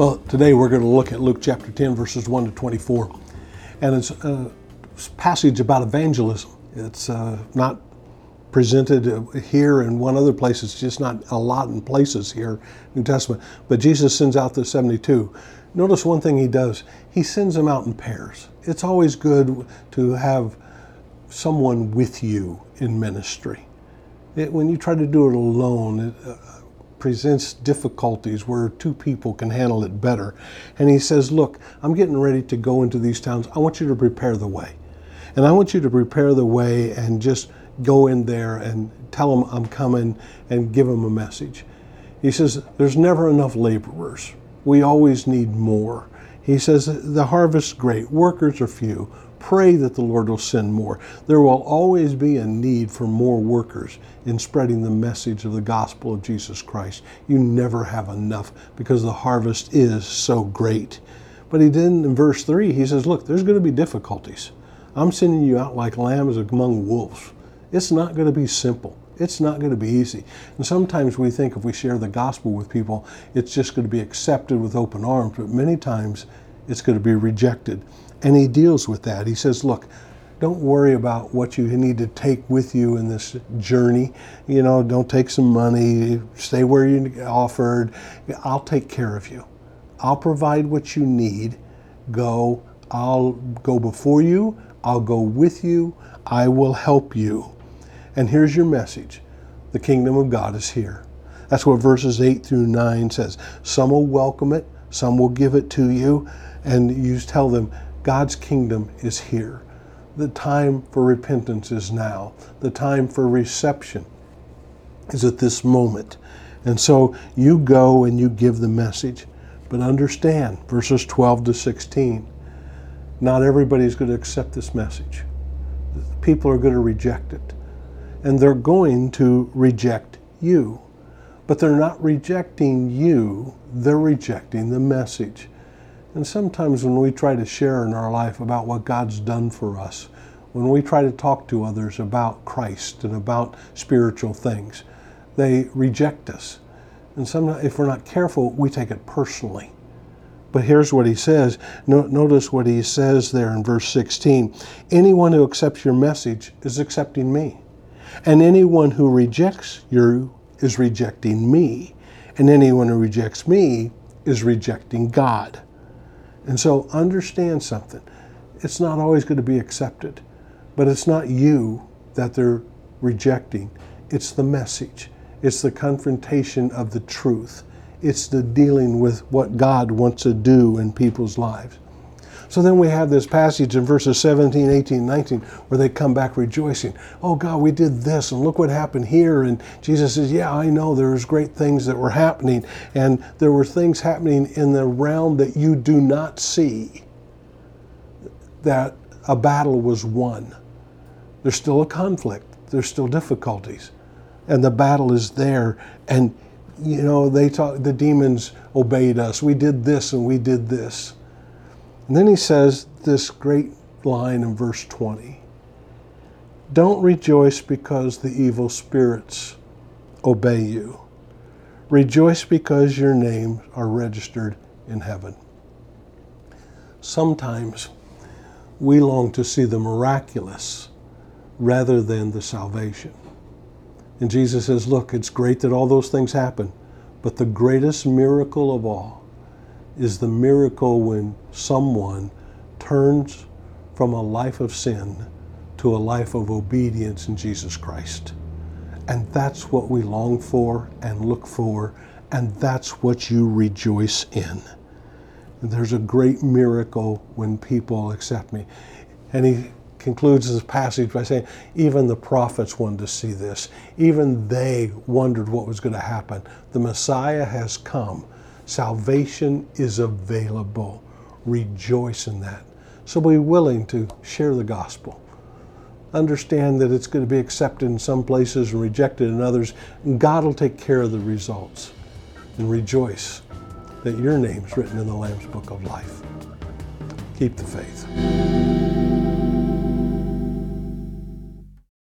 Well, today we're going to look at Luke chapter 10, verses 1 to 24. And it's a passage about evangelism. It's uh, not presented here and one other place. It's just not a lot in places here, New Testament. But Jesus sends out the 72. Notice one thing he does. He sends them out in pairs. It's always good to have someone with you in ministry. It, when you try to do it alone, it uh, presents difficulties where two people can handle it better. And he says, Look, I'm getting ready to go into these towns. I want you to prepare the way. And I want you to prepare the way and just go in there and tell them I'm coming and give them a message. He says, There's never enough laborers. We always need more. He says, The harvest's great, workers are few. Pray that the Lord will send more. There will always be a need for more workers in spreading the message of the gospel of Jesus Christ. You never have enough because the harvest is so great. But he did in verse 3, he says, Look, there's going to be difficulties. I'm sending you out like lambs among wolves. It's not going to be simple. It's not going to be easy. And sometimes we think if we share the gospel with people, it's just going to be accepted with open arms, but many times it's going to be rejected. And he deals with that. He says, look, don't worry about what you need to take with you in this journey. You know, don't take some money, stay where you're offered. I'll take care of you. I'll provide what you need. Go, I'll go before you, I'll go with you, I will help you. And here's your message the kingdom of God is here. That's what verses 8 through 9 says. Some will welcome it, some will give it to you, and you tell them, God's kingdom is here. The time for repentance is now. The time for reception is at this moment. And so you go and you give the message. But understand, verses 12 to 16, not everybody's going to accept this message. People are going to reject it. And they're going to reject you. But they're not rejecting you, they're rejecting the message. And sometimes when we try to share in our life about what God's done for us, when we try to talk to others about Christ and about spiritual things, they reject us. And sometimes, if we're not careful, we take it personally. But here's what he says. notice what he says there in verse 16. Anyone who accepts your message is accepting me. And anyone who rejects you is rejecting me. And anyone who rejects me is rejecting God. And so understand something. It's not always going to be accepted, but it's not you that they're rejecting. It's the message. It's the confrontation of the truth. It's the dealing with what God wants to do in people's lives. So then we have this passage in verses 17, 18, 19 where they come back rejoicing. Oh God, we did this and look what happened here. And Jesus says, Yeah, I know there was great things that were happening. And there were things happening in the realm that you do not see. That a battle was won. There's still a conflict. There's still difficulties. And the battle is there. And you know, they talk the demons obeyed us. We did this and we did this. And then he says this great line in verse 20 Don't rejoice because the evil spirits obey you. Rejoice because your names are registered in heaven. Sometimes we long to see the miraculous rather than the salvation. And Jesus says, Look, it's great that all those things happen, but the greatest miracle of all is the miracle when someone turns from a life of sin to a life of obedience in Jesus Christ. And that's what we long for and look for, and that's what you rejoice in. There's a great miracle when people accept me. And he concludes this passage by saying, even the prophets wanted to see this. Even they wondered what was going to happen. The Messiah has come Salvation is available. Rejoice in that. So be willing to share the gospel. Understand that it's going to be accepted in some places and rejected in others. And God will take care of the results. And rejoice that your name's written in the Lamb's Book of Life. Keep the faith.